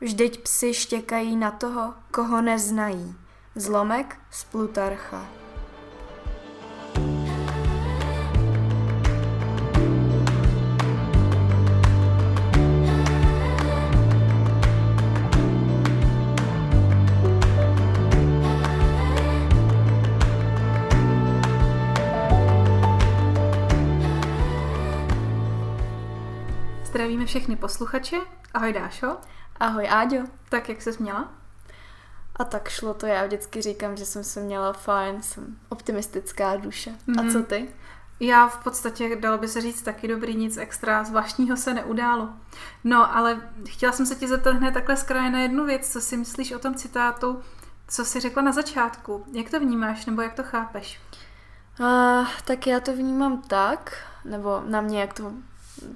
Vždyť psi štěkají na toho, koho neznají. Zlomek z Plutarcha. Zdravíme všechny posluchače. Ahoj Dášo. Ahoj Áďo. Tak jak se měla? A tak šlo to, já vždycky říkám, že jsem se měla fajn, jsem optimistická duše. Mm. A Mhm. co ty? Já v podstatě, dalo by se říct, taky dobrý, nic extra zvláštního se neudálo. No, ale chtěla jsem se ti zeptat hned takhle z kraje na jednu věc, co si myslíš o tom citátu, co jsi řekla na začátku. Jak to vnímáš, nebo jak to chápeš? Uh, tak já to vnímám tak, nebo na mě, jak to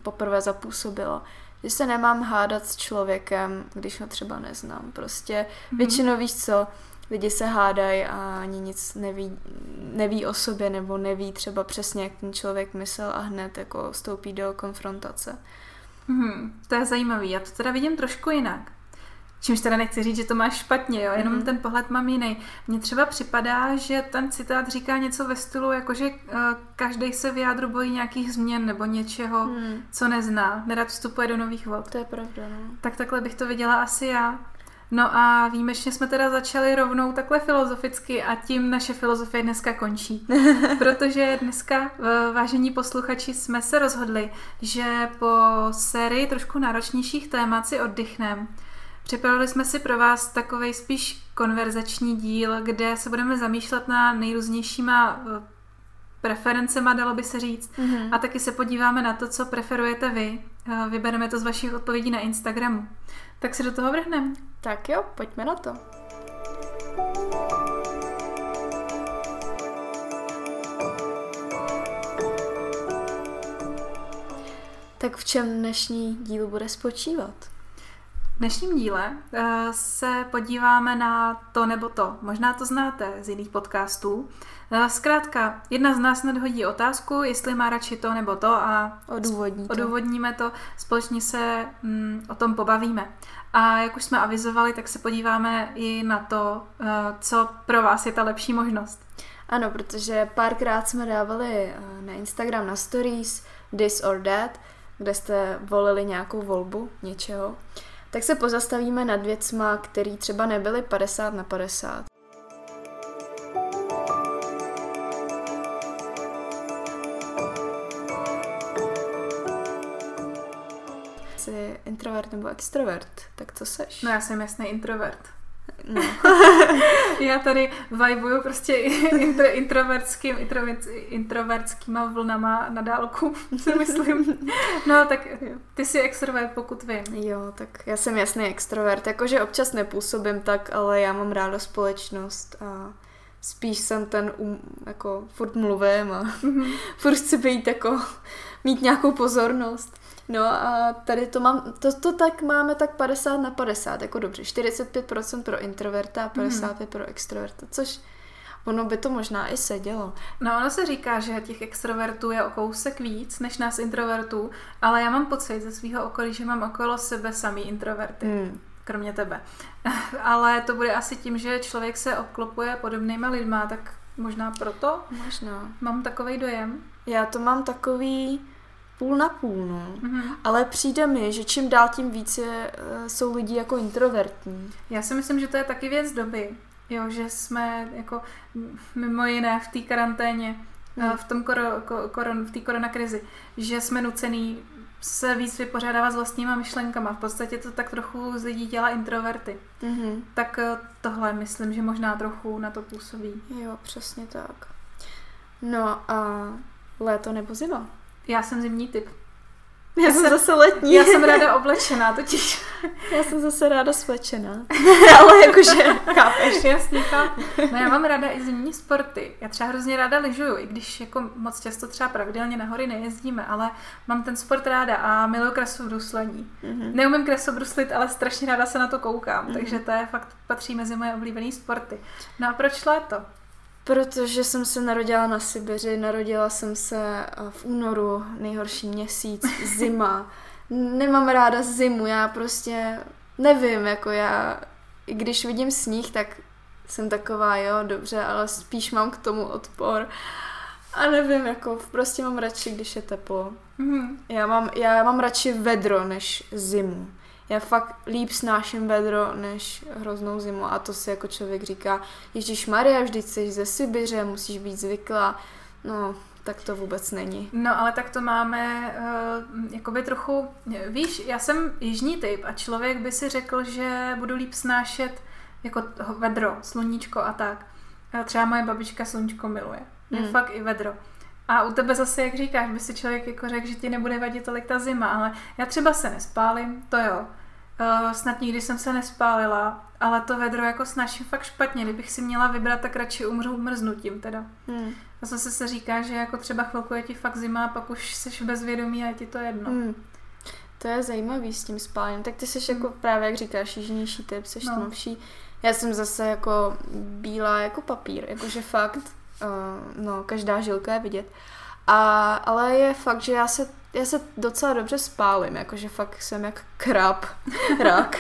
poprvé zapůsobilo, že se nemám hádat s člověkem, když ho třeba neznám. Prostě Mhm. většinou víš co, lidi se hádají a ani nic neví, neví o sobě nebo neví třeba přesně, jak ten člověk myslel a hned jako stoupí do konfrontace. Hmm, to je zajímavý. Já to teda vidím trošku jinak. Čímž teda nechci říct, že to máš špatně, jo? jenom Mhm. ten pohled mám jiný. Mně třeba připadá, že ten citát říká něco ve stylu, jakože uh, každý se v jádru bojí nějakých změn nebo něčeho, Hmm. co nezná. Nerad vstupuje do nových vod. To je pravda, no. Tak takhle bych to viděla asi já. No a výjimečně jsme teda začali rovnou takhle filozoficky a tím naše filozofie dneska končí. Protože dneska, eh, vážení posluchači, jsme se rozhodli, že po sérii trošku náročnějších témat si oddychneme. Připravili jsme si pro vás takový spíš konverzační díl, kde se budeme zamýšlet na nejrůznějšíma eh, preferencema, dalo by se říct. Mhm. A taky se podíváme na to, co preferujete vy. Eh, Vybereme to z vašich odpovědí na Instagramu. Tak se do toho vrhneme. Tak jo, pojďme na to. Tak v čem dnešní díl bude spočívat? V dnešním díle eh, se podíváme na to nebo to. Možná to znáte z jiných podcastů. Eh, Zkrátka, jedna z nás nadhodí otázku, jestli má radši to nebo to a Odůvodní to. odůvodníme to, společně se mm, o tom pobavíme. A jak už jsme avizovali, tak se podíváme i na to, eh, co pro vás je ta lepší možnost. Ano, protože párkrát jsme dávali na Instagram na stories this or that, kde jste volili nějakou volbu něčeho, tak se pozastavíme nad věcma, které třeba nebyly 50 na 50. Jsi introvert nebo extrovert, tak co seš? No já jsem jasný introvert. No. Já tady vibuju prostě intro, introvertským, introvert, introvertskýma vlnama na dálku, si myslím. No tak ty jsi extrovert, pokud vím. Jo, tak já jsem jasný extrovert, jakože občas nepůsobím tak, ale já mám ráda společnost a spíš jsem ten, um, jako furt mluvím a furt chci být jako, mít nějakou pozornost. No a tady to mám, to, to tak máme tak 50 na 50, jako dobře, 45% pro introverta a 55% pro extroverta, což ono by to možná i sedělo. No ono se říká, že těch extrovertů je o kousek víc než nás introvertů, ale já mám pocit ze svého okolí, že mám okolo sebe samý introverty. Hmm. kromě tebe. Ale to bude asi tím, že člověk se obklopuje podobnýma lidma, tak možná proto Možná. mám takový dojem. Já to mám takový půl na půl, no. Mhm. Ale přijde mi, že čím dál tím více eh, jsou lidi jako introvertní. Já si myslím, že to je taky věc doby. Jo, že jsme jako mimo jiné v té karanténě, eh, v tom koro, ko- koron, v té koronakrizi, že jsme nucený se víc vypořádávat s vlastníma myšlenkama. V podstatě to tak trochu z lidí dělá introverty. Mhm. Tak eh, tohle myslím, že možná trochu na to působí. Jo, přesně tak. No a léto nebo zima? Já jsem zimní typ. Já jsem zase letní. Já jsem ráda oblečená, totiž. Já jsem zase ráda svečená. Ale jakože, chápeš. Jasně, chápu. No já mám ráda i zimní sporty. Já třeba hrozně ráda lyžuju, i když jako moc často třeba pravidelně na hory nejezdíme, ale mám ten sport ráda a miluju krasobruslení. Mhm. Neumím krasobruslit, ale strašně ráda se na to koukám, Mhm. takže to je fakt patří mezi moje oblíbené sporty. No a proč léto? Protože jsem se narodila na Sibiři, narodila jsem se eh, v únoru, nejhorší měsíc, zima. Nemám ráda zimu, já prostě nevím, jako já, i když vidím sníh, tak jsem taková, jo, dobře, ale spíš mám k tomu odpor. A nevím, jako prostě mám radši, když je teplo. Mm. Já, mám, já mám radši vedro než zimu. Já fakt líp snáším vedro než hroznou zimu a to si jako člověk říká, Ježíš Maria, vždyť jsi ze Sibiře, musíš být zvyklá. No, tak to vůbec není. No, ale tak to máme uh, jakoby trochu, víš, já jsem jižní typ a člověk by si řekl, že budu líp snášet jako vedro, sluníčko a tak. A třeba moje babička sluníčko miluje. Je hmm. fakt i vedro. A u tebe zase, jak říkáš, by si člověk jako řekl, že ti nebude vadit tolik ta zima, ale já třeba se nespálím, to jo. Uh, snad nikdy jsem se nespálila, ale to vedro jako snažím fakt špatně. Kdybych si měla vybrat, tak radši umřu mrznutím teda. Hmm. A zase se říká, že jako třeba chvilku je ti fakt zima a pak už jsi bezvědomí a je ti to jedno. Hmm. To je zajímavý s tím spálením. Tak ty jsi jako hmm. právě, jak říkáš, jižnější typ, jsi no. tmavší. Já jsem zase jako bílá jako papír, jakože fakt, uh, no, každá žilka je vidět. A, ale je fakt, že já se, já se docela dobře spálím, jakože fakt jsem jak krab, rak,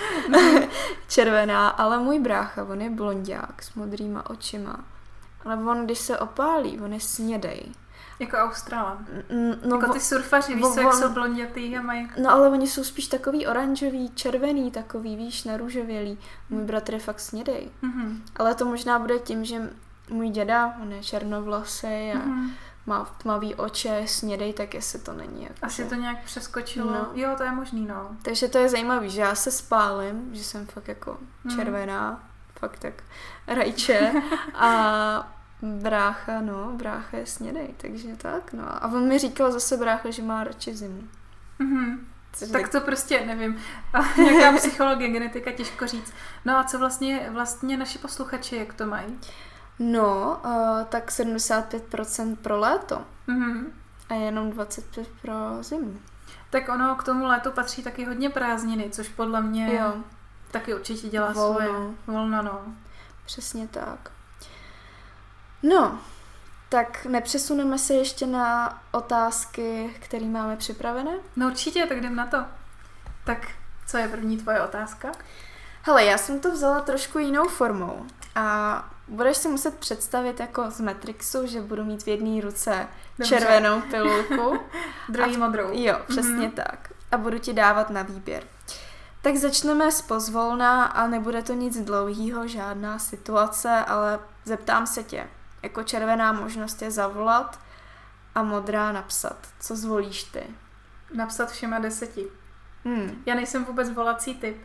červená, ale můj brácha, on je blondiák s modrýma očima. Ale on, když se opálí, on je snědej. Jako Australan. No, jako ty surfaři, víš, jak jsou blondětý a mají... No ale oni jsou spíš takový oranžový, červený, takový, víš, narůžovělý. Můj bratr je fakt snědej. Mm-hmm. Ale to možná bude tím, že můj děda, on je černovlasý a mm-hmm. má tmavý oče, snědej, tak jestli to není. Jako Asi že... to nějak přeskočilo. No. Jo, to je možný, no. Takže to je zajímavé, že já se spálím, že jsem fakt jako mm. červená, fakt tak rajče a Brácha, no, brácha je snědej, takže tak, no. A on mi říkal zase brácha, že má radši zimu. Mm-hmm. tak to prostě, nevím, nějaká psychologie, genetika, těžko říct. No a co vlastně, vlastně naši posluchači, jak to mají? No, uh, tak 75% pro léto mm-hmm. a jenom 25% pro zimu. Tak ono k tomu létu patří taky hodně prázdniny, což podle mě jo. taky určitě dělá volno. svoje. Volno, no. Přesně tak. No, tak nepřesuneme se ještě na otázky, které máme připravené? No určitě, tak jdem na to. Tak co je první tvoje otázka? Hele, já jsem to vzala trošku jinou formou a budeš si muset představit jako z Matrixu, že budu mít v jedné ruce Dobře. červenou pilulku. Druhý modrou. Jo, přesně mm-hmm. tak. A budu ti dávat na výběr. Tak začneme z pozvolna a nebude to nic dlouhého, žádná situace, ale zeptám se tě, jako červená možnost je zavolat a modrá napsat. Co zvolíš ty? Napsat všema deseti. Hmm. Já nejsem vůbec volací typ.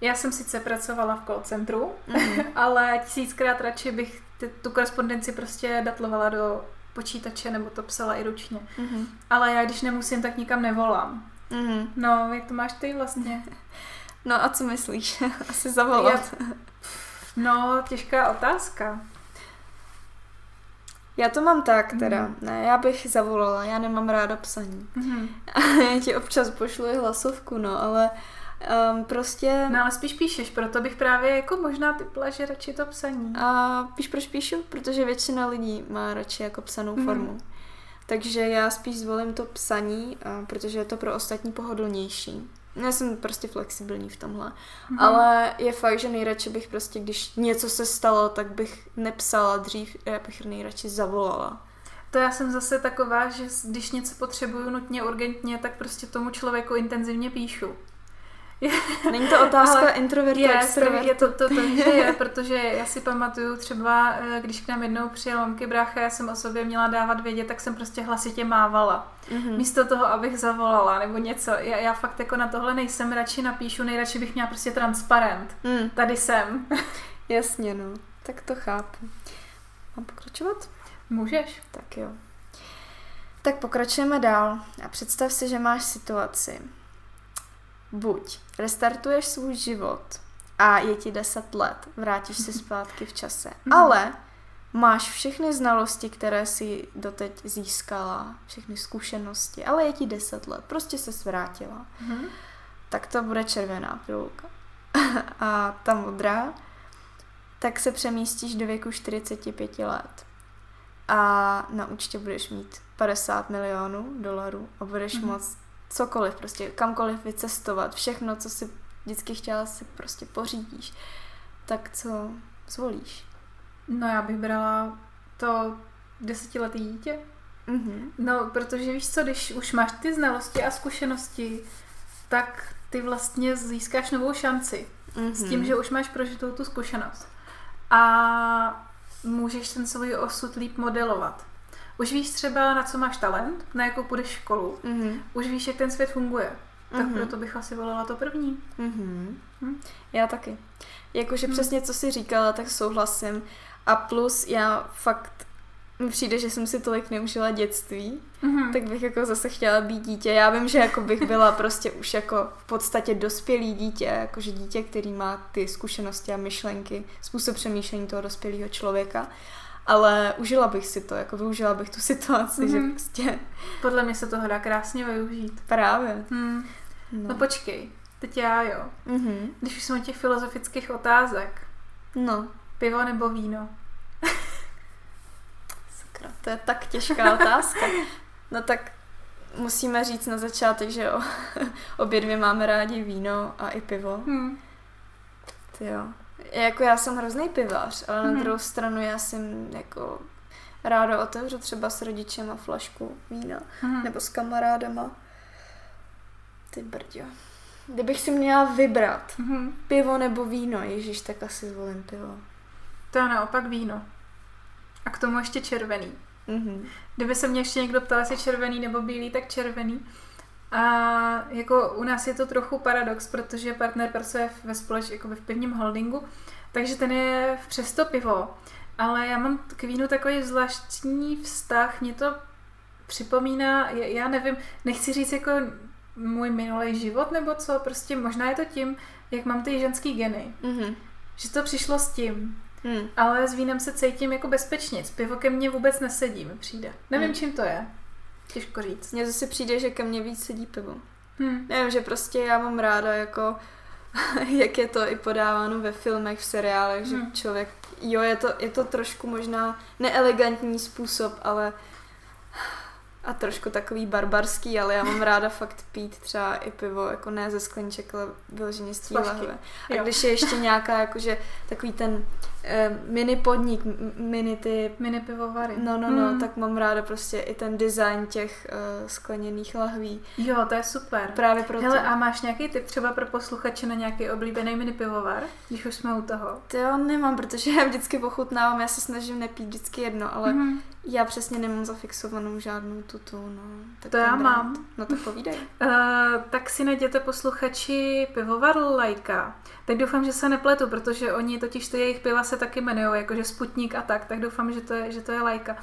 Já jsem sice pracovala v call centru, mm. ale tisíckrát radši bych ty, tu korespondenci prostě datlovala do počítače nebo to psala i ručně. Mm. Ale já když nemusím, tak nikam nevolám. Mm. No, jak to máš ty vlastně? No a co myslíš? Asi zavolat. Já, no, těžká otázka. Já to mám tak teda, mm. ne, já bych zavolala, já nemám ráda psaní. Mm. já ti občas pošlu i hlasovku, no, ale um, prostě... No ale spíš píšeš, proto bych právě jako možná typla, že radši to psaní. A píš proč píšu? Protože většina lidí má radši jako psanou mm. formu. Takže já spíš zvolím to psaní, protože je to pro ostatní pohodlnější. Já jsem prostě flexibilní v tomhle. Mm-hmm. Ale je fakt, že nejradši bych prostě, když něco se stalo, tak bych nepsala dřív, já bych nejradši zavolala. To já jsem zase taková, že když něco potřebuju nutně, urgentně, tak prostě tomu člověku intenzivně píšu. Není to otázka Ale introvertu, je, Je to, to, to, to je, protože já si pamatuju třeba, eh, když k nám jednou přijel mamky brácha, já jsem o sobě měla dávat vědět, tak jsem prostě hlasitě mávala. Mm-hmm. Místo toho, abych zavolala nebo něco. Já, já fakt jako na tohle nejsem, radši napíšu, nejradši bych měla prostě transparent. Mm. Tady jsem. Jasně, no. Tak to chápu. Mám pokračovat? Můžeš. Tak jo. Tak pokračujeme dál a představ si, že máš situaci, Buď restartuješ svůj život a je ti 10 let, vrátíš se zpátky v čase, mm. ale máš všechny znalosti, které si doteď získala, všechny zkušenosti, ale je ti 10 let, prostě se vrátila. Mm. Tak to bude červená pilulka. a ta modrá, tak se přemístíš do věku 45 let. A na účtě budeš mít 50 milionů dolarů a budeš mm. moct cokoliv, prostě kamkoliv vycestovat, všechno, co si vždycky chtěla si prostě pořídíš, tak co zvolíš? No já bych brala to desetiletý dítě. Mhm. No, protože víš co, když už máš ty znalosti a zkušenosti, tak ty vlastně získáš novou šanci. Mhm. S tím, že už máš prožitou tu zkušenost. A můžeš ten svůj osud líp modelovat. Už víš třeba, na co máš talent, na jakou půjdeš školu. Mhm. Už víš, jak ten svět funguje. Tak Mhm. proto bych asi volila to první. Mhm. Hm? Já taky. Jakože Hm. přesně, co jsi říkala, tak souhlasím. A plus já fakt mi přijde, že jsem si tolik neužila dětství, Mhm. tak bych jako zase chtěla být dítě. Já vím, že jako bych byla prostě už jako v podstatě dospělý dítě, jakože dítě, který má ty zkušenosti a myšlenky, způsob přemýšlení toho dospělého člověka, ale užila bych si to, jako využila bych tu situaci, mm-hmm. že Mhm. prostě Podle mě se toho dá krásně využít. právě. Hm. No, No počkej, teď já jo. mm-hmm. Když už jsme těch filozofických otázek, no. pivo nebo víno? Sakra, to je tak těžká otázka. No tak musíme říct na začátek, že jo, obě dvě máme rádi víno a i pivo. Hm. Ty jo. Jako já jsem hrozný pivář, ale Mhm. na druhou stranu já jsem jako ráda otevřu třeba s rodičema flašku vína. Mhm. Nebo s kamarádama. Ty brďo. Kdybych si měla vybrat Mhm. pivo nebo víno, ježíš, tak asi zvolím pivo. To je naopak víno. A k tomu ještě červený. Mhm. Kdyby se mě ještě někdo ptal, jestli červený nebo bílý, tak červený. A jako u nás je to trochu paradox, protože partner pracuje ve společ, jako v pivním holdingu, takže ten je přesto pivo. Ale já mám k vínu takový zvláštní vztah, mě to připomíná, já nevím, nechci říct jako můj minulý život nebo co, prostě možná je to tím, jak mám ty ženský geny. Mhm. Že to přišlo s tím. Mhm. Ale s vínem se cítím jako bezpečně. S pivo ke mně vůbec nesedí, mi přijde. Nevím, Hmm. čím to je. Těžko říct. Mně zase přijde, že ke mně víc sedí pivo. Hm. Nevím, že prostě já mám ráda jako jak je to i podáváno ve filmech, v seriálech, že Hmm. člověk, jo, je to, je to trošku možná neelegantní způsob, ale a trošku takový barbarský, ale já mám ráda fakt pít třeba i pivo, jako ne ze skleníček, ale vyloženě z té lahve. A Jo. když je ještě nějaká, jakože takový ten mini podnik, mini ty Mini pivovary. No, no, no, Hm. tak mám ráda prostě i ten design těch uh, skleněných lahví. Jo, to je super. Právě proto. Hele, a máš nějaký tip třeba pro posluchače na nějaký oblíbený mini pivovar, když už jsme u toho? To jo, nemám, protože já vždycky ochutnávám, já se snažím nepít vždycky jedno, ale Mhm. já přesně nemám zafixovanou žádnou tuto, no. Tak To já ten mám. brand. No tak povídej. Uh, tak si najděte posluchači pivovar Lajka. Teď doufám, že se nepletu, protože oni totiž ty jejich piva se taky jmenují, jakože Sputnik a tak, tak doufám, že to je, že to je Lajka.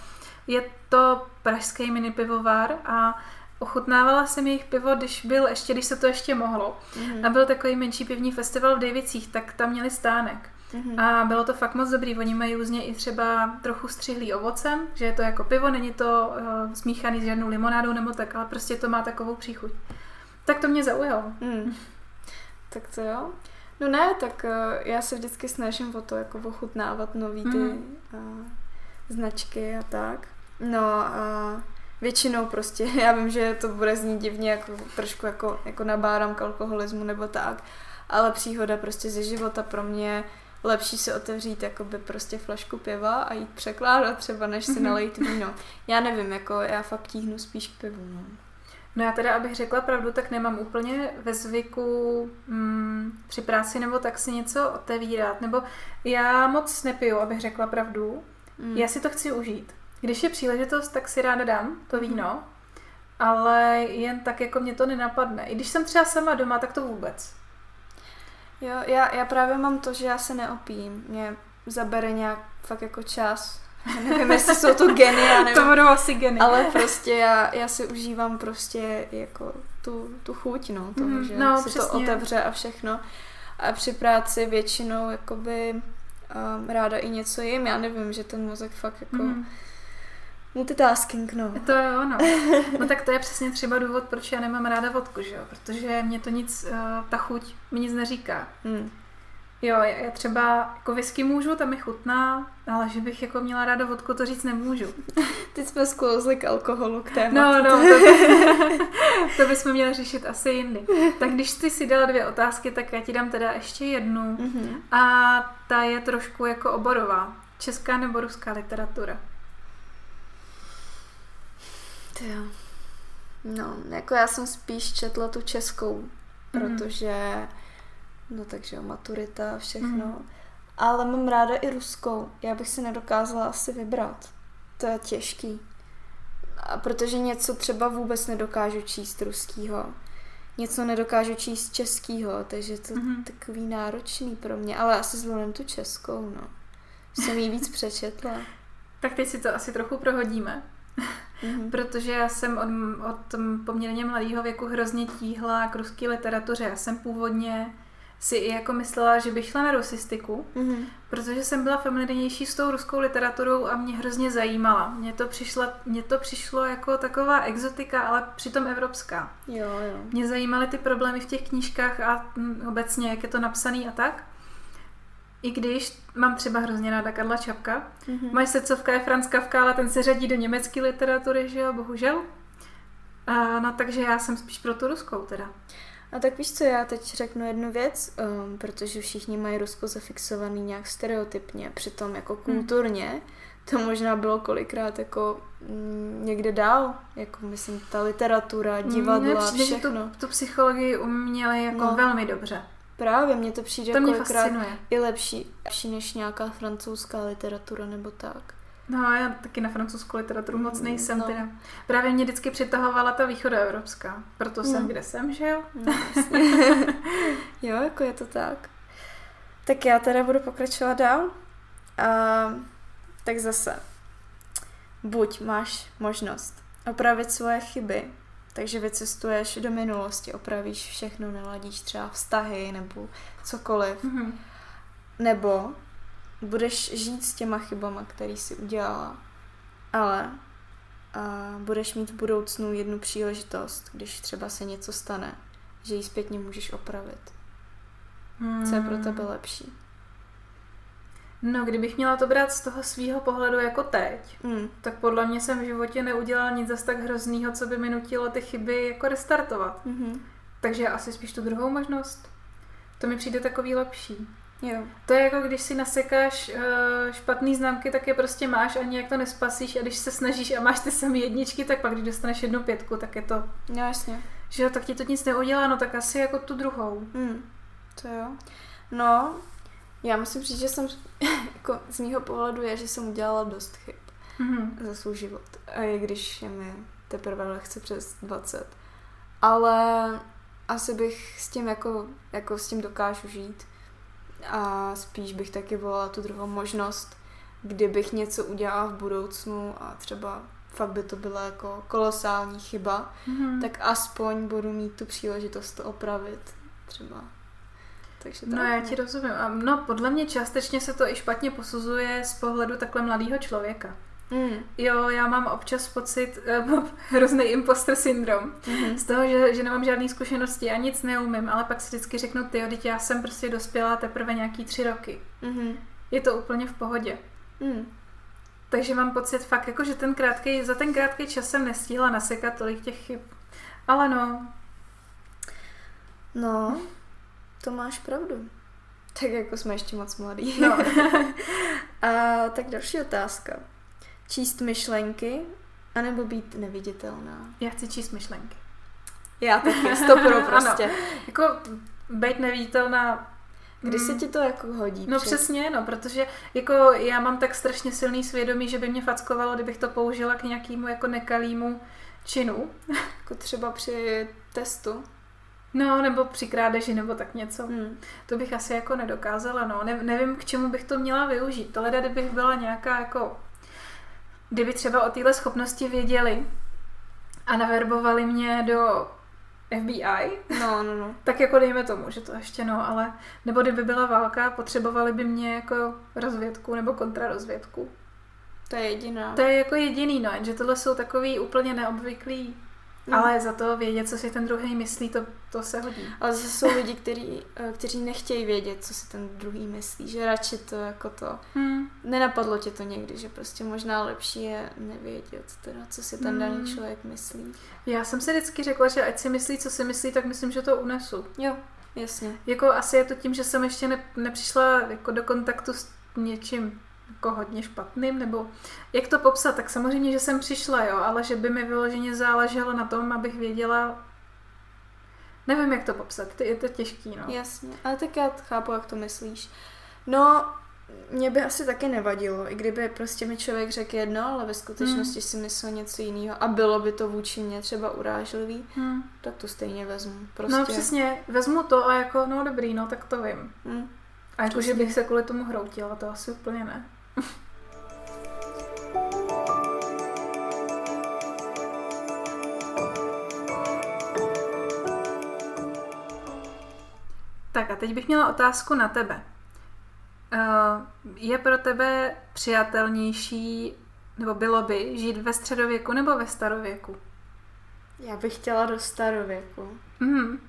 Je to pražský mini pivovar a ochutnávala jsem jejich pivo, když byl ještě, když se to ještě mohlo. Mhm. A byl takový menší pivní festival v Davicích, tak tam měli stánek. Mhm. A bylo to fakt moc dobrý. Oni mají různě i třeba trochu střihlý ovocem, že je to jako pivo, není to uh, smíchaný s žádnou limonádou nebo tak, ale prostě to má takovou příchuť. Tak to mě zaujalo. Mm. Tak to jo. No ne, tak uh, já se vždycky snažím o to, jako ochutnávat nový ty Mhm. uh, značky a tak. No a většinou prostě, já vím, že to bude znít divně, jako trošku jako, jako nabádám k alkoholismu nebo tak, ale příhoda prostě ze života pro mě je lepší si otevřít jakoby prostě flašku piva a jít překládat třeba, než si Mhm. nalejt víno. Já nevím, jako já fakt tíhnu spíš k pivu, no. No já teda, abych řekla pravdu, tak nemám úplně ve zvyku mm, při práci nebo tak si něco otevírat. Nebo já moc nepiju, abych řekla pravdu. Mm. Já si to chci užít. Když je příležitost, tak si ráda dám to víno, ale jen tak jako mě to nenapadne. I když jsem třeba sama doma, tak to vůbec. Jo, já, já právě mám to, že já se neopím. Mě zabere nějak fakt jako čas. Nevím, jestli jsou to geny, já nevím. To budou asi geny. Ale prostě já, já si užívám prostě jako tu, tu chuť, no, toho, Mhm, že no, to přesně. otevře a všechno. A při práci většinou jakoby um, ráda i něco jim. Já nevím, že ten mozek fakt jako Mhm. multitasking, no. To je ono. No tak to je přesně třeba důvod, proč já nemám ráda vodku, že jo? Protože mě to nic, uh, ta chuť mi nic neříká. Hmm. Jo, já třeba jako whisky můžu, tam mi chutná, ale že bych jako měla ráda vodku, to říct nemůžu. Teď jsme sklouzli k alkoholu, k tématu. No, no, to, by, to bychom měli řešit asi jindy. Tak když ty si dala dvě otázky, tak já ti dám teda ještě jednu. Mm-hmm. A ta je trošku jako oborová. Česká nebo ruská literatura? Jo. No, jako já jsem spíš četla tu českou, mm-hmm. protože No takže maturita, všechno. Mm. Ale mám ráda i ruskou. Já bych si nedokázala asi vybrat. To je těžký. A protože něco třeba vůbec nedokážu číst ruskýho. Něco nedokážu číst českýho, takže to mm-hmm. takový náročný pro mě. Ale asi zvolím tu českou, no. Jsem jí víc přečetla. tak teď si to asi trochu prohodíme. Mm-hmm. Protože já jsem od, od poměrně mladého věku hrozně tíhla k ruské literatuře. Já jsem původně si i jako myslela, že bych šla na rusistiku, mm-hmm. protože jsem byla familiárnější s tou ruskou literaturou a mě hrozně zajímala. Mně to, přišlo, mně to přišlo jako taková exotika, ale přitom evropská. Jo, jo. Mě zajímaly ty problémy v těch knížkách a obecně, jak je to napsaný a tak. I když mám třeba hrozně ráda Karla Čapka. Mm-hmm. Moje srdcovka je Franz Kafka, ale ten se řadí do německé literatury, že jo, bohužel. A, no takže já jsem spíš pro tu ruskou teda. A tak víš co, já teď řeknu jednu věc, um, protože všichni mají Rusko zafixovaný nějak stereotypně, přitom jako hmm. kulturně, hmm. to možná bylo kolikrát jako mm, někde dál, jako myslím ta literatura, hmm, divadla, Mně všechno. Že tu, tu psychologii uměli jako no. velmi dobře. Právě, mně to přijde to kolikrát fascinuje. i lepší, lepší než nějaká francouzská literatura nebo tak. No, já taky na francouzskou literaturu moc nejsem. No. Teda. Právě mě vždycky přitahovala ta východoevropská. Proto jsem, no. kde jsem, že jo? No, jo, jako je to tak. Tak já teda budu pokračovat dál. A, tak zase. Buď máš možnost opravit svoje chyby, takže vycestuješ do minulosti, opravíš všechno, naladíš třeba vztahy nebo cokoliv. Mm-hmm. Nebo budeš žít s těma chybama, který jsi udělala, ale a budeš mít v budoucnu jednu příležitost, když třeba se něco stane, že ji zpětně můžeš opravit. Hmm. Co je pro tebe lepší? No, kdybych měla to brát z toho svého pohledu jako teď, hmm. tak podle mě jsem v životě neudělala nic zase tak hroznýho, co by mi nutilo ty chyby jako restartovat. Hmm. Takže asi spíš tu druhou možnost. To mi přijde takový lepší. Jo. To je jako když si nasekáš uh, špatný známky, tak je prostě máš a nějak to nespasíš a když se snažíš a máš ty samé jedničky, tak pak když dostaneš jednu pětku, tak je to... No jasně. Že jo, tak ti to nic neudělá, no tak asi jako tu druhou. Hmm. To jo. No, já musím říct, že jsem jako z mýho pohledu je, že jsem udělala dost chyb mm-hmm. za svůj život. A i když je mi teprve lehce přes 20. Ale asi bych s tím jako, jako s tím dokážu žít a spíš bych taky volala tu druhou možnost, kdybych něco udělala v budoucnu a třeba fakt by to byla jako kolosální chyba, mm-hmm. tak aspoň budu mít tu příležitost to opravit třeba. Takže no já ti rozumím. A no podle mě částečně se to i špatně posuzuje z pohledu takhle mladého člověka. Mm. Jo, já mám občas pocit, uh, hrozný imposter syndrom, mm-hmm. z toho, že, že nemám žádné zkušenosti a nic neumím, ale pak si vždycky řeknu, ty, teď já jsem prostě dospěla teprve nějaký tři roky. Mm-hmm. Je to úplně v pohodě. Mm. Takže mám pocit fakt, jako, že ten krátký, za ten krátký čas jsem nestihla nasekat tolik těch chyb. Ale no. No, to máš pravdu. Tak jako jsme ještě moc mladí. No. a tak další otázka číst myšlenky, anebo být neviditelná? Já chci číst myšlenky. Já taky, stopro prostě. ano. Jako být neviditelná Kdy se mm. ti to jako hodí? No přes? přesně, no, protože jako já mám tak strašně silný svědomí, že by mě fackovalo, kdybych to použila k nějakému jako nekalýmu činu. Jako třeba při testu? No, nebo při krádeži, nebo tak něco. Hmm. To bych asi jako nedokázala, no. Ne, nevím, k čemu bych to měla využít. Tohle, kdybych byla nějaká jako kdyby třeba o téhle schopnosti věděli a naverbovali mě do FBI, no, no, no. tak jako dejme tomu, že to ještě no, ale nebo kdyby byla válka, potřebovali by mě jako rozvědku nebo kontrarozvědku. To je jediná. To je jako jediný, no, že tohle jsou takový úplně neobvyklý No. Ale za to vědět, co si ten druhý myslí, to, to se hodí. Ale zase jsou lidi, který, eh, kteří nechtějí vědět, co si ten druhý myslí, že radši to jako to... Hmm. Nenapadlo tě to někdy, že prostě možná lepší je nevědět, teda, co si ten hmm. daný člověk myslí. Já jsem si vždycky řekla, že ať si myslí, co si myslí, tak myslím, že to unesu. Jo, jasně. Jako asi je to tím, že jsem ještě ne, nepřišla jako do kontaktu s něčím jako hodně špatným, nebo jak to popsat, tak samozřejmě, že jsem přišla, jo, ale že by mi vyloženě záleželo na tom, abych věděla, nevím, jak to popsat, je to těžký, no. Jasně, ale tak já chápu, jak to myslíš. No, mě by asi taky nevadilo, i kdyby prostě mi člověk řekl jedno, ale ve skutečnosti hmm. si myslel něco jiného a bylo by to vůči mě třeba urážlivý, hmm. tak to stejně vezmu. Prostě. No přesně, vezmu to a jako, no dobrý, no tak to vím. Hmm. A jako, že bych se kvůli tomu hroutila, to asi úplně ne. Tak a teď bych měla otázku na tebe. Eh, je pro tebe přijatelnější, nebo bylo by, žít ve středověku nebo ve starověku? Já bych chtěla do starověku. Mm.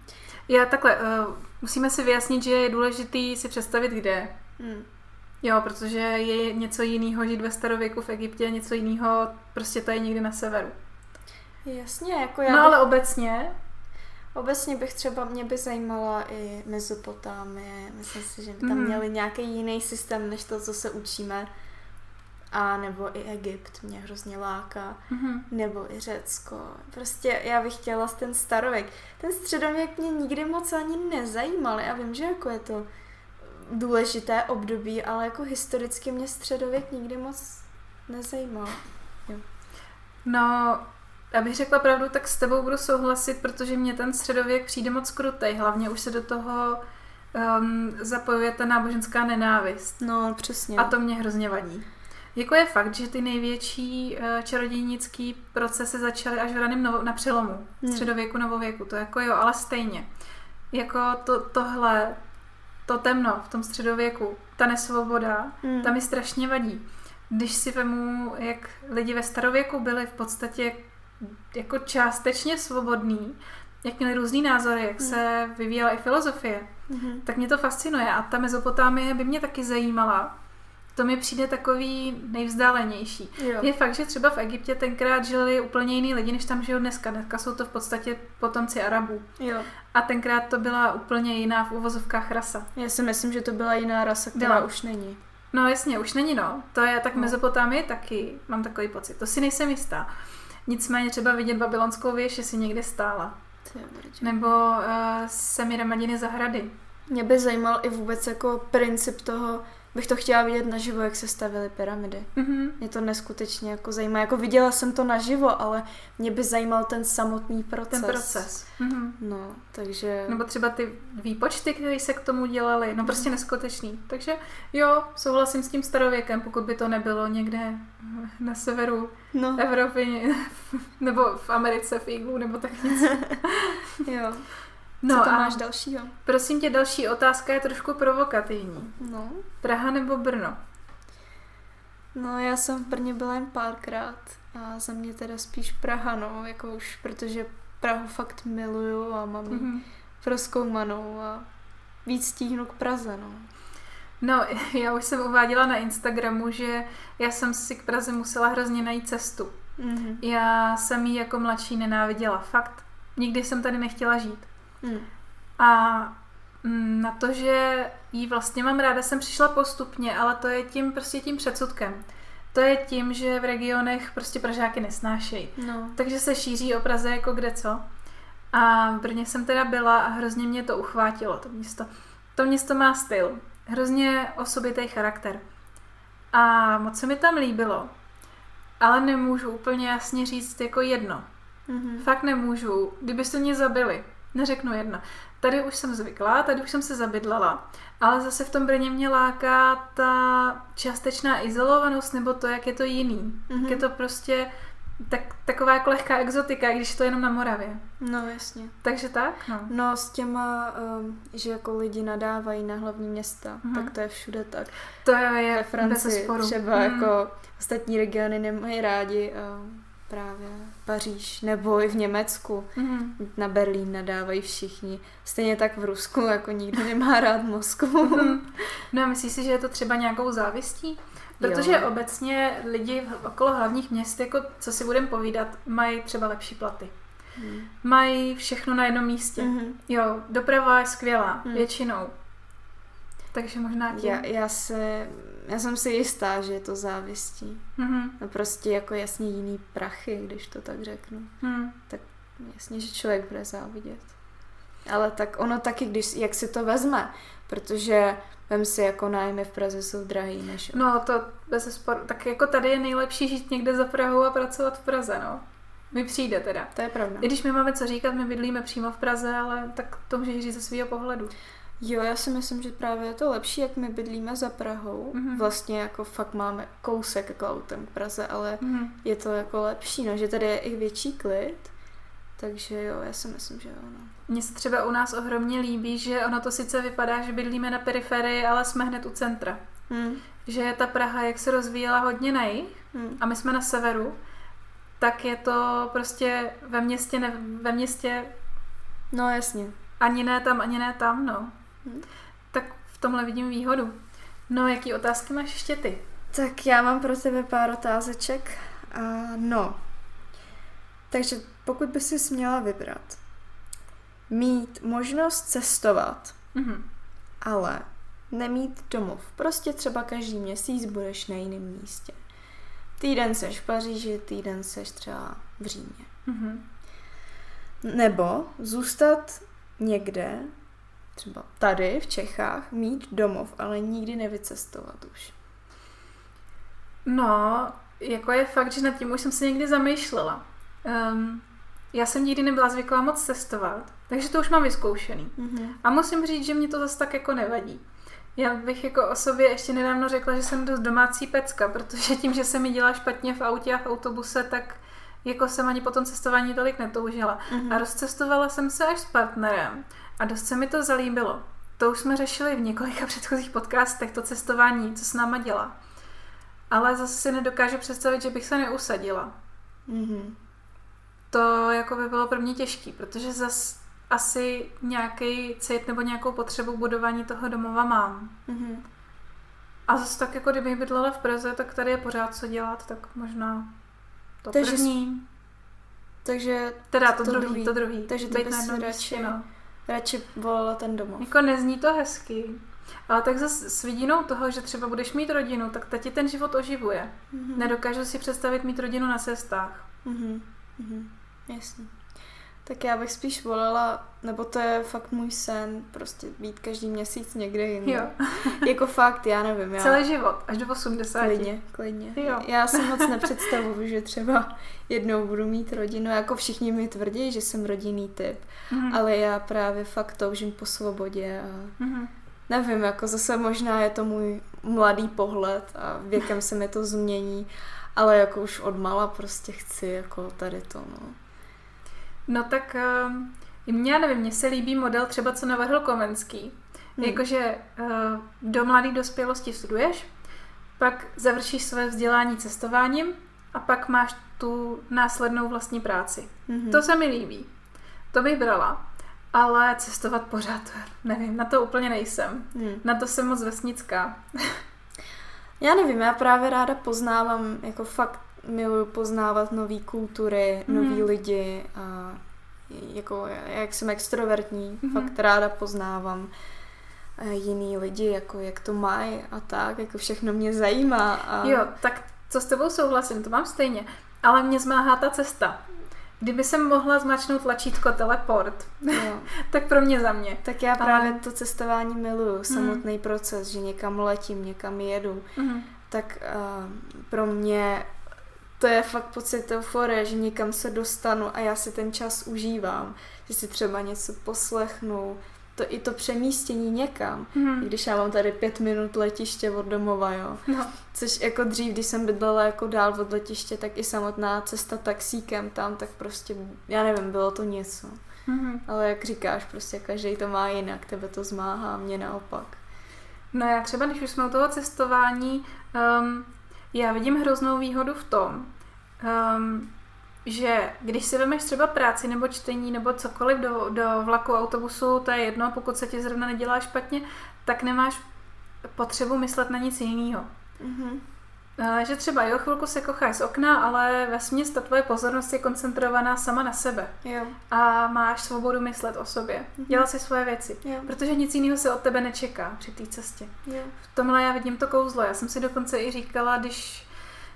Já takhle, uh, musíme si vyjasnit, že je důležitý si představit, kde. Mm. Jo, protože je něco jiného žít ve starověku v Egyptě, něco jiného prostě tady někde na severu. Jasně, jako já No bych... ale obecně? Obecně bych třeba, mě by zajímala i Mezopotámie. Myslím si, že by tam mm. měli nějaký jiný systém, než to, co se učíme. A nebo i Egypt mě hrozně láká. Mm-hmm. Nebo i Řecko. Prostě já bych chtěla ten starověk. Ten středověk mě nikdy moc ani nezajímal. Já vím, že jako je to důležité období, ale jako historicky mě středověk nikdy moc nezajímal. Jo. No, abych řekla pravdu, tak s tebou budu souhlasit, protože mě ten středověk přijde moc krutej. Hlavně už se do toho um, zapojuje ta náboženská nenávist. No, přesně. A to mě hrozně vadí. Jako je fakt, že ty největší uh, čarodějnické procesy začaly až v raném novo, na přelomu hmm. středověku, novověku. To jako jo, ale stejně. Jako to, tohle to temno v tom středověku, ta nesvoboda, hmm. ta mi strašně vadí. Když si vemu, jak lidi ve starověku byli v podstatě jako částečně svobodní, jak měli různý názory, jak hmm. se vyvíjela i filozofie, hmm. tak mě to fascinuje. A ta Mezopotámie by mě taky zajímala, to mi přijde takový nejvzdálenější. Jo. Je fakt, že třeba v Egyptě tenkrát žili úplně jiný lidi, než tam žijou dneska. Dneska jsou to v podstatě potomci Arabů. Jo. A tenkrát to byla úplně jiná v uvozovkách rasa. Já si myslím, že to byla jiná rasa, která byla. už není. No jasně, už není no. To je tak no. Mezopotámie taky, mám takový pocit. To si nejsem jistá. Nicméně třeba vidět babylonskou věž, jestli někde stála. Nebo uh, Semiramadiny zahrady. Mě by zajímal i vůbec jako princip toho, bych to chtěla vidět naživo, jak se stavily pyramidy. Mm-hmm. Mě to neskutečně jako zajímá. Jako viděla jsem to naživo, ale mě by zajímal ten samotný proces. Ten proces. Mm-hmm. No, takže... Nebo třeba ty výpočty, které se k tomu dělaly. No prostě neskutečný. Takže jo, souhlasím s tím starověkem, pokud by to nebylo někde na severu no. Evropy, nebo v Americe v Iglu, nebo tak nic. jo. No Co a máš dalšího? Prosím tě, další otázka je trošku provokativní. No. Praha nebo Brno? No, já jsem v Brně byla jen párkrát a za mě teda spíš Praha, no, jako už, protože Prahu fakt miluju a mám mm-hmm. proskoumanou a víc stíhnu k Praze, no. No, já už jsem uváděla na Instagramu, že já jsem si k Praze musela hrozně najít cestu. Mm-hmm. Já jsem ji jako mladší nenáviděla, fakt. Nikdy jsem tady nechtěla žít. Hmm. A mm, na to, že jí vlastně mám ráda, jsem přišla postupně, ale to je tím prostě tím předsudkem. To je tím, že v regionech prostě Pražáky nesnášejí. No. Takže se šíří o Praze jako kde co. A v Brně jsem teda byla a hrozně mě to uchvátilo, to město. To město má styl, hrozně osobitý charakter. A moc se mi tam líbilo. Ale nemůžu úplně jasně říct jako jedno. Mm-hmm. Fakt nemůžu. Kdybyste mě zabili, neřeknu jedna. Tady už jsem zvyklá, tady už jsem se zabydlela, ale zase v tom Brně mě láká ta částečná izolovanost nebo to, jak je to jiný. Mm-hmm. Jak je to prostě tak, taková jako lehká exotika, když to je jenom na Moravě. No jasně. Takže tak? No, no s těma, um, že jako lidi nadávají na hlavní města, mm-hmm. tak to je všude tak. To je ve Francii třeba mm. jako ostatní regiony nemají rádi um, právě Paříž nebo i v Německu. Mm-hmm. Na Berlín nadávají všichni. Stejně tak v Rusku, jako nikdo nemá rád Moskvu. Mm-hmm. No a myslíš si, že je to třeba nějakou závistí? Protože jo. obecně lidi okolo hlavních měst, jako co si budeme povídat, mají třeba lepší platy. Hmm. Mají všechno na jednom místě. Mm-hmm. Jo, doprava je skvělá, mm. většinou. Takže možná tím. Já, já, se, já jsem si jistá, že je to závistí. Mm-hmm. No prostě jako jasně jiný prachy, když to tak řeknu. Mm. Tak jasně, že člověk bude závidět. Ale tak ono taky, když, jak si to vezme, protože vem si jako nájmy v Praze jsou drahý než... No to bez sporu. Tak jako tady je nejlepší žít někde za Prahou a pracovat v Praze, no. Mi přijde teda. To je pravda. I když my máme co říkat, my bydlíme přímo v Praze, ale tak to můžeš říct ze svého pohledu. Jo, já si myslím, že právě je to lepší, jak my bydlíme za Prahou. Mm-hmm. Vlastně jako fakt máme kousek jako autem k Praze, ale mm-hmm. je to jako lepší, no, že tady je i větší klid. Takže jo, já si myslím, že jo. No. Mně se třeba u nás ohromně líbí, že ono to sice vypadá, že bydlíme na periferii, ale jsme hned u centra. Hmm. Že ta Praha, jak se rozvíjela hodně na jich, hmm. a my jsme na severu, tak je to prostě ve městě, ne, ve městě... No jasně. Ani ne tam, ani ne tam, no. Hmm. Tak v tomhle vidím výhodu. No, jaký otázky máš ještě ty? Tak já mám pro tebe pár otázeček. Uh, no, takže pokud by si měla vybrat, mít možnost cestovat, mm-hmm. ale nemít domov. Prostě třeba každý měsíc budeš na jiném místě. Týden seš v Paříži, týden seš třeba v Římě. Mm-hmm. Nebo zůstat někde, třeba tady v Čechách, mít domov, ale nikdy nevycestovat už. No, jako je fakt, že nad tím už jsem se někdy zamýšlela. Um, já jsem nikdy nebyla zvyklá moc cestovat, takže to už mám vyzkoušený. Mm-hmm. A musím říct, že mě to zase tak jako nevadí. Já bych jako o sobě ještě nedávno řekla, že jsem dost domácí pecka, protože tím, že se mi dělá špatně v autě a v autobuse, tak jako jsem ani po tom cestování tolik netoužila. Mm-hmm. A rozcestovala jsem se až s partnerem a dost se mi to zalíbilo. To už jsme řešili v několika předchozích podcastech, to cestování, co s náma dělá. Ale zase si nedokážu představit, že bych se neusadila. Mm-hmm to jako by bylo pro mě těžké, protože zas asi nějaký cit nebo nějakou potřebu budování toho domova mám. Mm-hmm. A zase tak jako kdybych bydlela v Praze, tak tady je pořád co dělat, tak možná to takže první. Takže teda to, to druhý, druhý, to druhý. Takže to bys radši, no. Radši volala ten domov. Jako nezní to hezky. Ale tak zase s vidinou toho, že třeba budeš mít rodinu, tak ta ti ten život oživuje. Mm-hmm. Nedokážu si představit mít rodinu na cestách. Mm-hmm. Mm-hmm. Jasně. Tak já bych spíš volila, nebo to je fakt můj sen, prostě být každý měsíc někde jinde. Jo. jako fakt, já nevím. Já... Celý život, až do 80. Klidně, klidně. Jo. Já si moc nepředstavuju, že třeba jednou budu mít rodinu. Jako všichni mi tvrdí, že jsem rodinný typ, mm-hmm. ale já právě fakt toužím po svobodě a mm-hmm. nevím, jako zase možná je to můj mladý pohled a věkem se mi to změní, ale jako už od mala prostě chci jako tady to, no. No tak uh, mě, nevím, mně se líbí model třeba, co navrhl Komenský. Hmm. Jakože uh, do mladé dospělosti studuješ, pak završíš své vzdělání cestováním a pak máš tu následnou vlastní práci. hmm To se mi líbí. To bych brala. Ale cestovat pořád, nevím, na to úplně nejsem. Hmm. Na to jsem moc vesnická. já nevím, já právě ráda poznávám, jako fakt miluju poznávat nové kultury, mm. nový lidi a jako jak jsem extrovertní, mm. fakt ráda poznávám eh, jiný lidi, jako jak to mají a tak, jako všechno mě zajímá. A... Jo, tak co s tebou souhlasím, to mám stejně, ale mě zmáhá ta cesta. Kdyby jsem mohla zmačknout tlačítko teleport, jo. tak pro mě za mě. Tak já právě ale... to cestování miluju, samotný mm. proces, že někam letím, někam jedu. Mm. Tak uh, pro mě to je fakt pocit euforie, že někam se dostanu a já si ten čas užívám, že si třeba něco poslechnu, to i to přemístění někam, mm. když já mám tady pět minut letiště od domova, jo. No. Což jako dřív, když jsem bydlela jako dál od letiště, tak i samotná cesta taxíkem tam, tak prostě, já nevím, bylo to něco. Mm. Ale jak říkáš, prostě každý to má jinak, tebe to zmáhá, mě naopak. No já třeba, když už jsme u toho cestování, um, já vidím hroznou výhodu v tom, um, že když si vemeš třeba práci nebo čtení nebo cokoliv do, do vlaku, autobusu, to je jedno, pokud se ti zrovna nedělá špatně, tak nemáš potřebu myslet na nic jiného. Mm-hmm. Že třeba jo, chvilku se kocháš z okna, ale ve směs ta tvoje pozornost je koncentrovaná sama na sebe. Jo. A máš svobodu myslet o sobě. Mm-hmm. Dělat si svoje věci. Jo. Protože nic jiného se od tebe nečeká při té cestě. Jo. V tomhle já vidím to kouzlo. Já jsem si dokonce i říkala, když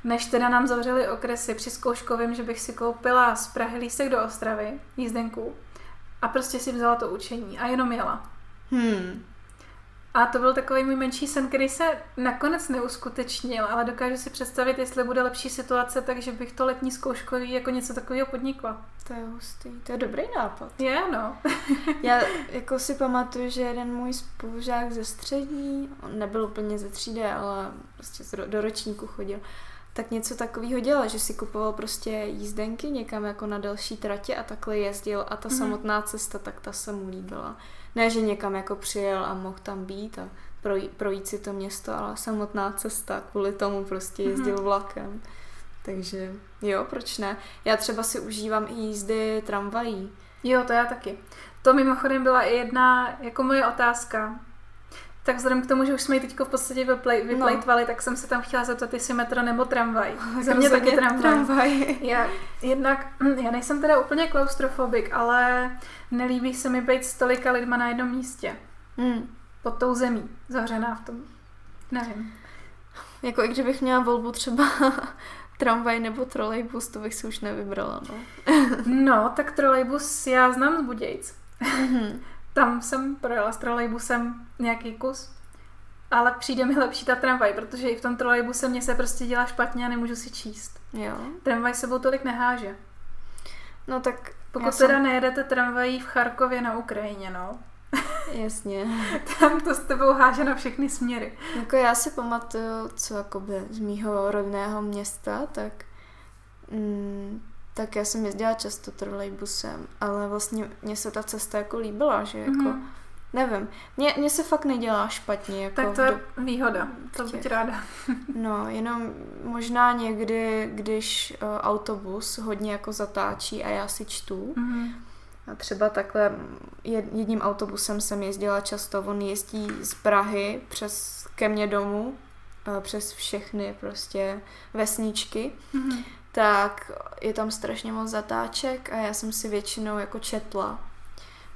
než teda nám zavřeli okresy při zkouškovém, že bych si koupila z Prahy lístek do Ostravy, jízdenku, a prostě si vzala to učení a jenom jela. Hmm. A to byl takový můj menší sen, který se nakonec neuskutečnil, ale dokážu si představit, jestli bude lepší situace, takže bych to letní zkouškový jako něco takového podnikla. To je hustý, to je dobrý nápad. Je, no. Já jako si pamatuju, že jeden můj spolužák ze střední, on nebyl úplně ze třídy, ale prostě do ročníku chodil, tak něco takového dělal, že si kupoval prostě jízdenky někam jako na delší tratě a takhle jezdil a ta mm-hmm. samotná cesta, tak ta se mu líbila. Ne, že někam jako přijel a mohl tam být a projít, projít si to město, ale samotná cesta, kvůli tomu prostě mhm. jezdil mm-hmm. vlakem. Takže jo, proč ne? Já třeba si užívám i jízdy tramvají. Jo, to já taky. To mimochodem byla i jedna jako moje otázka. Tak vzhledem k tomu, že už jsme ji teď v podstatě vyplej, vyplejtvali, no. tak jsem se tam chtěla zeptat, jestli metro nebo tramvaj. Za mě taky tramvaj. tramvaj. Já, jednak, já nejsem teda úplně klaustrofobik, ale nelíbí se mi být s tolika lidma na jednom místě. Hmm. Pod tou zemí, zavřená v tom. Nevím. Jako i kdybych měla volbu třeba tramvaj nebo trolejbus, to bych si už nevybrala, no. no, tak trolejbus já znám z Budějc. Mm-hmm. Tam jsem projela s trolejbusem nějaký kus, ale přijde mi lepší ta tramvaj, protože i v tom trolejbuse mě se prostě dělá špatně a nemůžu si číst. Jo. Tramvaj sebou tolik neháže. No tak pokud teda jsem... nejedete tramvají v Charkově na Ukrajině, no. Jasně. Tam to s tebou háže na všechny směry. Jako já si pamatuju, co jakoby z mýho rodného města, tak mm, tak já jsem jezdila často trolejbusem, ale vlastně mně se ta cesta jako líbila, že jako, mm-hmm. Nevím, mně, mně se fakt nedělá špatně. Jako tak to je do... výhoda, to bych ráda. no, jenom možná někdy, když uh, autobus hodně jako zatáčí a já si čtu, mm-hmm. a třeba takhle jedním autobusem jsem jezdila často, on jezdí z Prahy přes ke mně domů, uh, přes všechny prostě vesničky, mm-hmm tak je tam strašně moc zatáček a já jsem si většinou jako četla.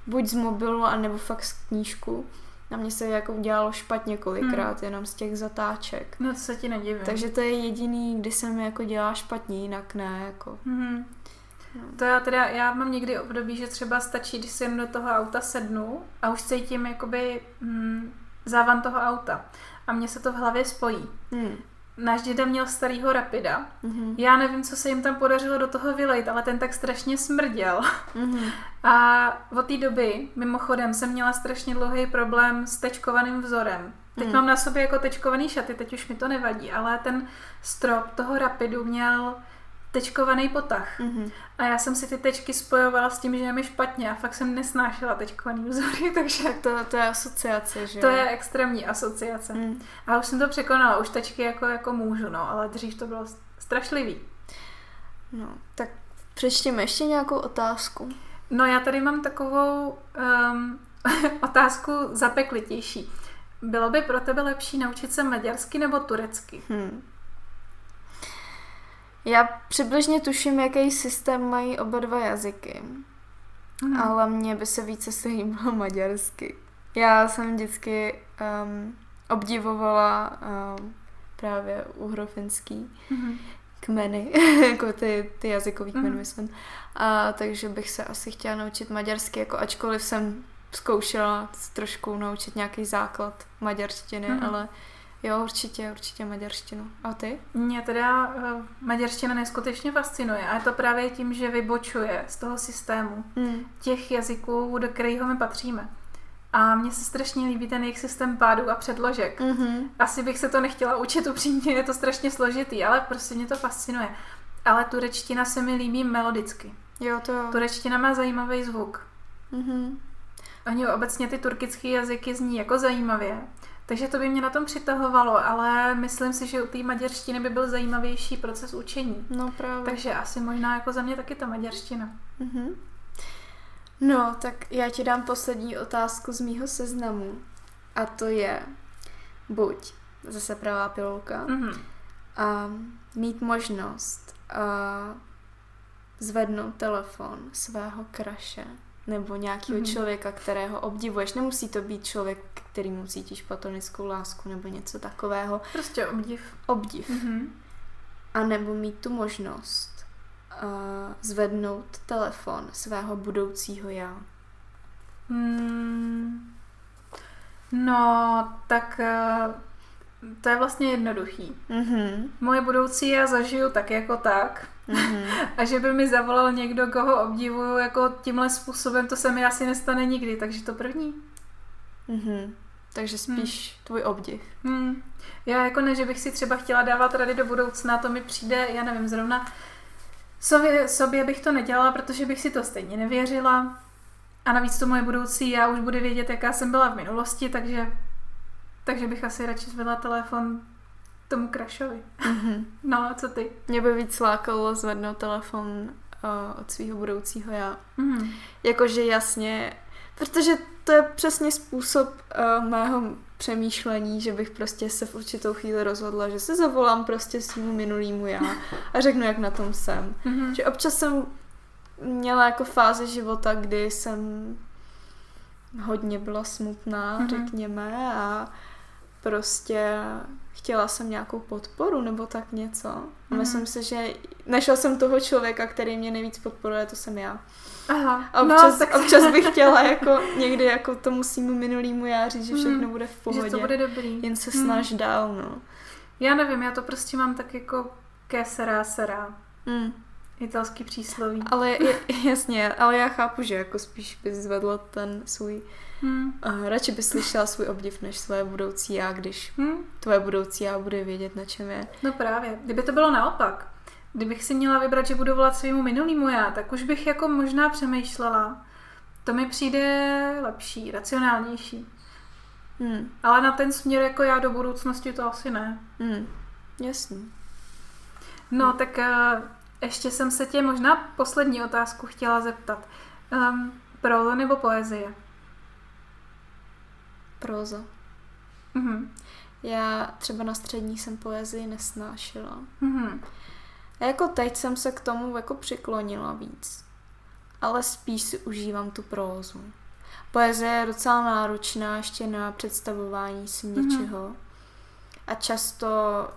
Buď z mobilu, anebo fakt z knížku. Na mě se jako udělalo špatně kolikrát, hmm. jenom z těch zatáček. No to se ti nedivím. Takže to je jediný, kdy se mi jako dělá špatně, jinak ne, jako. Hmm. No. To já teda, já mám někdy období, že třeba stačí, když jsem do toho auta sednu a už cítím jakoby hm, závan toho auta. A mně se to v hlavě spojí. Hmm náš děda měl starýho Rapida. Mm-hmm. Já nevím, co se jim tam podařilo do toho vylejt, ale ten tak strašně smrděl. Mm-hmm. A od té doby, mimochodem, jsem měla strašně dlouhý problém s tečkovaným vzorem. Teď mm. mám na sobě jako tečkovaný šaty, teď už mi to nevadí, ale ten strop toho Rapidu měl tečkovaný potah. Mm-hmm. A já jsem si ty tečky spojovala s tím, že je mi špatně a fakt jsem nesnášela tečkovaný vzory, takže... To, to je asociace, že To je extrémní asociace. Mm. A už jsem to překonala, už tečky jako, jako můžu, no, ale dřív to bylo strašlivý. No, tak přečtěme ještě nějakou otázku. No já tady mám takovou um, otázku zapeklitější. Bylo by pro tebe lepší naučit se maďarsky nebo turecky? Hmm. Já přibližně tuším, jaký systém mají oba dva jazyky. Hmm. Ale mně by se více se líbilo maďarsky. Já jsem vždycky um, obdivovala um, právě uhrofinský mm-hmm. kmeny, jako ty, ty jazykový kmeny, mm-hmm. myslím. A takže bych se asi chtěla naučit maďarsky, jako ačkoliv jsem zkoušela trošku naučit nějaký základ maďarštiny, mm-hmm. ale Jo, určitě, určitě maďarštinu. A ty? Mě teda uh, maďarština neskutečně fascinuje a je to právě tím, že vybočuje z toho systému hmm. těch jazyků, do kterého my patříme. A mně se strašně líbí ten jejich systém pádů a předložek. Mm-hmm. Asi bych se to nechtěla učit upřímně, je to strašně složitý, ale prostě mě to fascinuje. Ale turečtina se mi líbí melodicky. Jo, to jo. Turečtina má zajímavý zvuk. Mm-hmm. Oni obecně ty turkické jazyky zní jako zajímavě, Takže to by mě na tom přitahovalo, ale myslím si, že u té maďarštiny by byl zajímavější proces učení. No právě. Takže asi možná jako za mě taky ta maďarština. Mm-hmm. No, tak já ti dám poslední otázku z mýho seznamu. A to je buď zase pravá pilulka Mm-hmm. a mít možnost a zvednout telefon svého kraše nebo nějakého Mhm. člověka, kterého obdivuješ. Nemusí to být člověk, kterýmu cítíš platonickou lásku nebo něco takového. Prostě obdiv. Obdiv. Mm-hmm. A nebo mít tu možnost uh, zvednout telefon svého budoucího já. Mm. No, tak eh, to je vlastně jednoduchý. Mhm. Moje budoucí já zažiju tak jako tak. Mhm. A že by mi zavolal někdo, koho obdivuju jako tímhle způsobem, to se mi asi nestane nikdy, takže to první. Mhm. Takže spíš tvůj obdiv. Hmm. Já jako ne, že bych si třeba chtěla dávat rady do budoucna, to mi přijde, já nevím, zrovna sobě, sobě bych to nedělala, protože bych si to stejně nevěřila. A navíc to moje budoucí já už bude vědět, jaká jsem byla v minulosti, takže, takže bych asi radši zvedla telefon tomu krašovi. Mhm. No a co ty? Mě by víc lákalo zvednout telefon uh, od svého budoucího já. Mhm. Jakože jasně, protože to je přesně způsob uh, mého přemýšlení, že bych prostě se v určitou chvíli rozhodla, že se zavolám prostě svýmu minulýmu já a řeknu, jak na tom jsem. Mhm. Že občas jsem měla jako fázi života, kdy jsem hodně byla smutná, Mhm. řekněme, a prostě chtěla jsem nějakou podporu nebo tak něco. A Mhm. myslím si, že našla jsem toho člověka, který mě nejvíc podporuje, to jsem já. Aha, A občas, no, tak občas bych chtěla jako někdy jako tomu svýmu minulýmu já říct, že všechno Mhm. bude v pohodě. že to bude dobrý. Jen se Mhm. snaž dál, no. Já nevím, já to prostě mám tak jako que sera sera. Mm. Italský přísloví. Ale je, jasně, ale já chápu, že jako spíš bys zvedla ten svůj Hmm. Uh, radši by slyšela svůj obdiv než své budoucí já, když Hmm. tvoje budoucí já bude vědět, na čem je. No právě. Kdyby to bylo naopak, kdybych si měla vybrat, že budu volat svýmu minulýmu já, tak už bych jako možná přemýšlela. To mi přijde lepší, racionálnější. Hmm. Ale na ten směr jako já do budoucnosti to asi ne. Hmm. Jasný. No tak uh, ještě jsem se tě možná poslední otázku chtěla zeptat. Um, proza nebo poezie? Próza. Mhm. Já třeba na střední jsem poezii nesnášela. Mhm. A jako teď jsem se k tomu jako přiklonila víc. Ale spíš si užívám tu prózu. Poezie je docela náročná ještě na představování si Mhm. něčeho. A často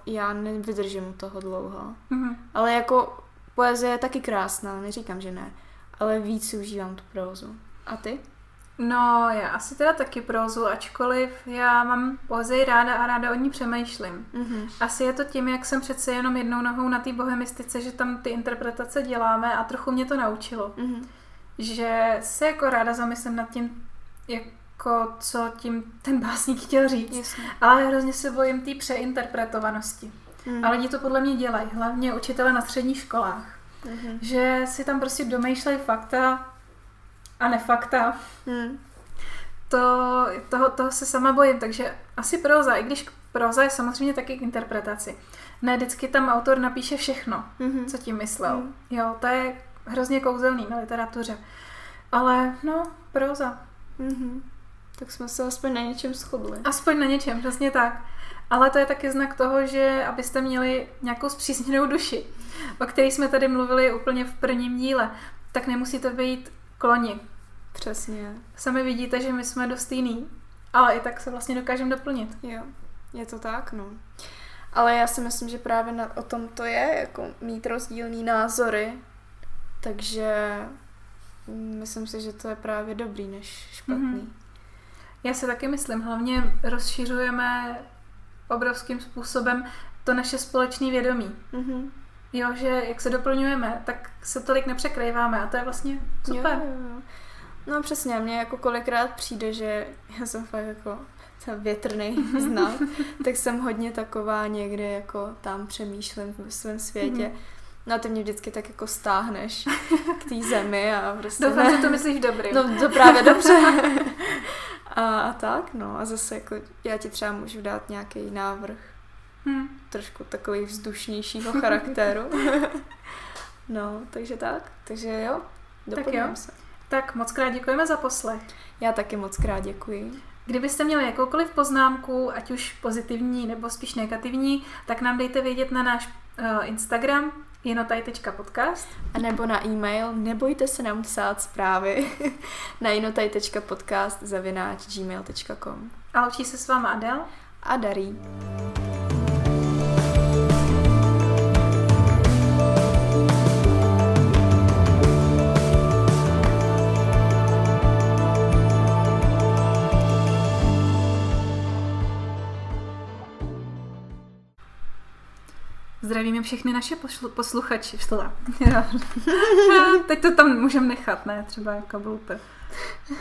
já nevydržím toho dlouho. Mhm. Ale jako poezie je taky krásná, neříkám, že ne. Ale víc si užívám tu prózu. A ty? No, já asi teda taky prózu, ačkoliv já mám poezii ráda a ráda o ní přemýšlím. Mhm. Asi je to tím, jak jsem přece jenom jednou nohou na té bohemistice, že tam ty interpretace děláme a trochu mě to naučilo. Mhm. Že se jako ráda zamyslím nad tím, jako co tím ten básník chtěl říct. Jasně. Ale hrozně se bojím té přeinterpretovanosti. Mhm. A lidi to podle mě dělají, hlavně učitele na středních školách. Mhm. Že si tam prostě domýšlejí fakta a nefakta. Mhm. To, toho, toho se sama bojím, takže asi proza, i když proza je samozřejmě taky k interpretaci. Ne, vždycky tam autor napíše všechno, Mhm. co tím myslel. Mm. Jo, to je hrozně kouzelný na literatuře. Ale no, proza. Mhm. Tak jsme se aspoň na něčem shodli. Aspoň na něčem, přesně tak. Ale to je taky znak toho, že abyste měli nějakou zpřísněnou duši, o které jsme tady mluvili úplně v prvním díle, tak nemusíte být kloni. Přesně. Sami vidíte, že my jsme dost jiný, ale i tak se vlastně dokážeme doplnit. Jo, je to tak, no. Ale já si myslím, že právě na, o tom to je, jako mít rozdílný názory, takže myslím si, že to je právě dobrý než špatný. Mhm. Já si taky myslím, hlavně rozšiřujeme obrovským způsobem to naše společné vědomí. Mm-hmm. Jo, že jak se doplňujeme, tak se tolik nepřekrýváme a to je vlastně super. Jo, jo, jo. No přesně, mně jako kolikrát přijde, že já jsem fakt jako ten větrný znak, tak jsem hodně taková někde jako tam přemýšlím ve svém světě. Mhm. No a ty mě vždycky tak jako stáhneš k té zemi a prostě Doufám, ne. že to myslíš dobrý. No to právě dobře. A, a tak, no a zase jako já ti třeba můžu dát nějaký návrh. Hmm. Trošku takový vzdušnějšího charakteru. no, takže tak. Takže jo, tak jo. se. Tak moc krát děkujeme za poslech. Já taky moc krát děkuji. Kdybyste měli jakoukoliv poznámku, ať už pozitivní nebo spíš negativní, tak nám dejte vědět na náš uh, Instagram jenotaj.podcast a nebo na e-mail. Nebojte se nám psát zprávy. Na jenotaj.podcast zavináč gmail.com A loučí se s váma Adel a Darí. Zdravíme všechny naše posluchači. Teď to tam můžeme nechat, ne? Třeba jako blooper.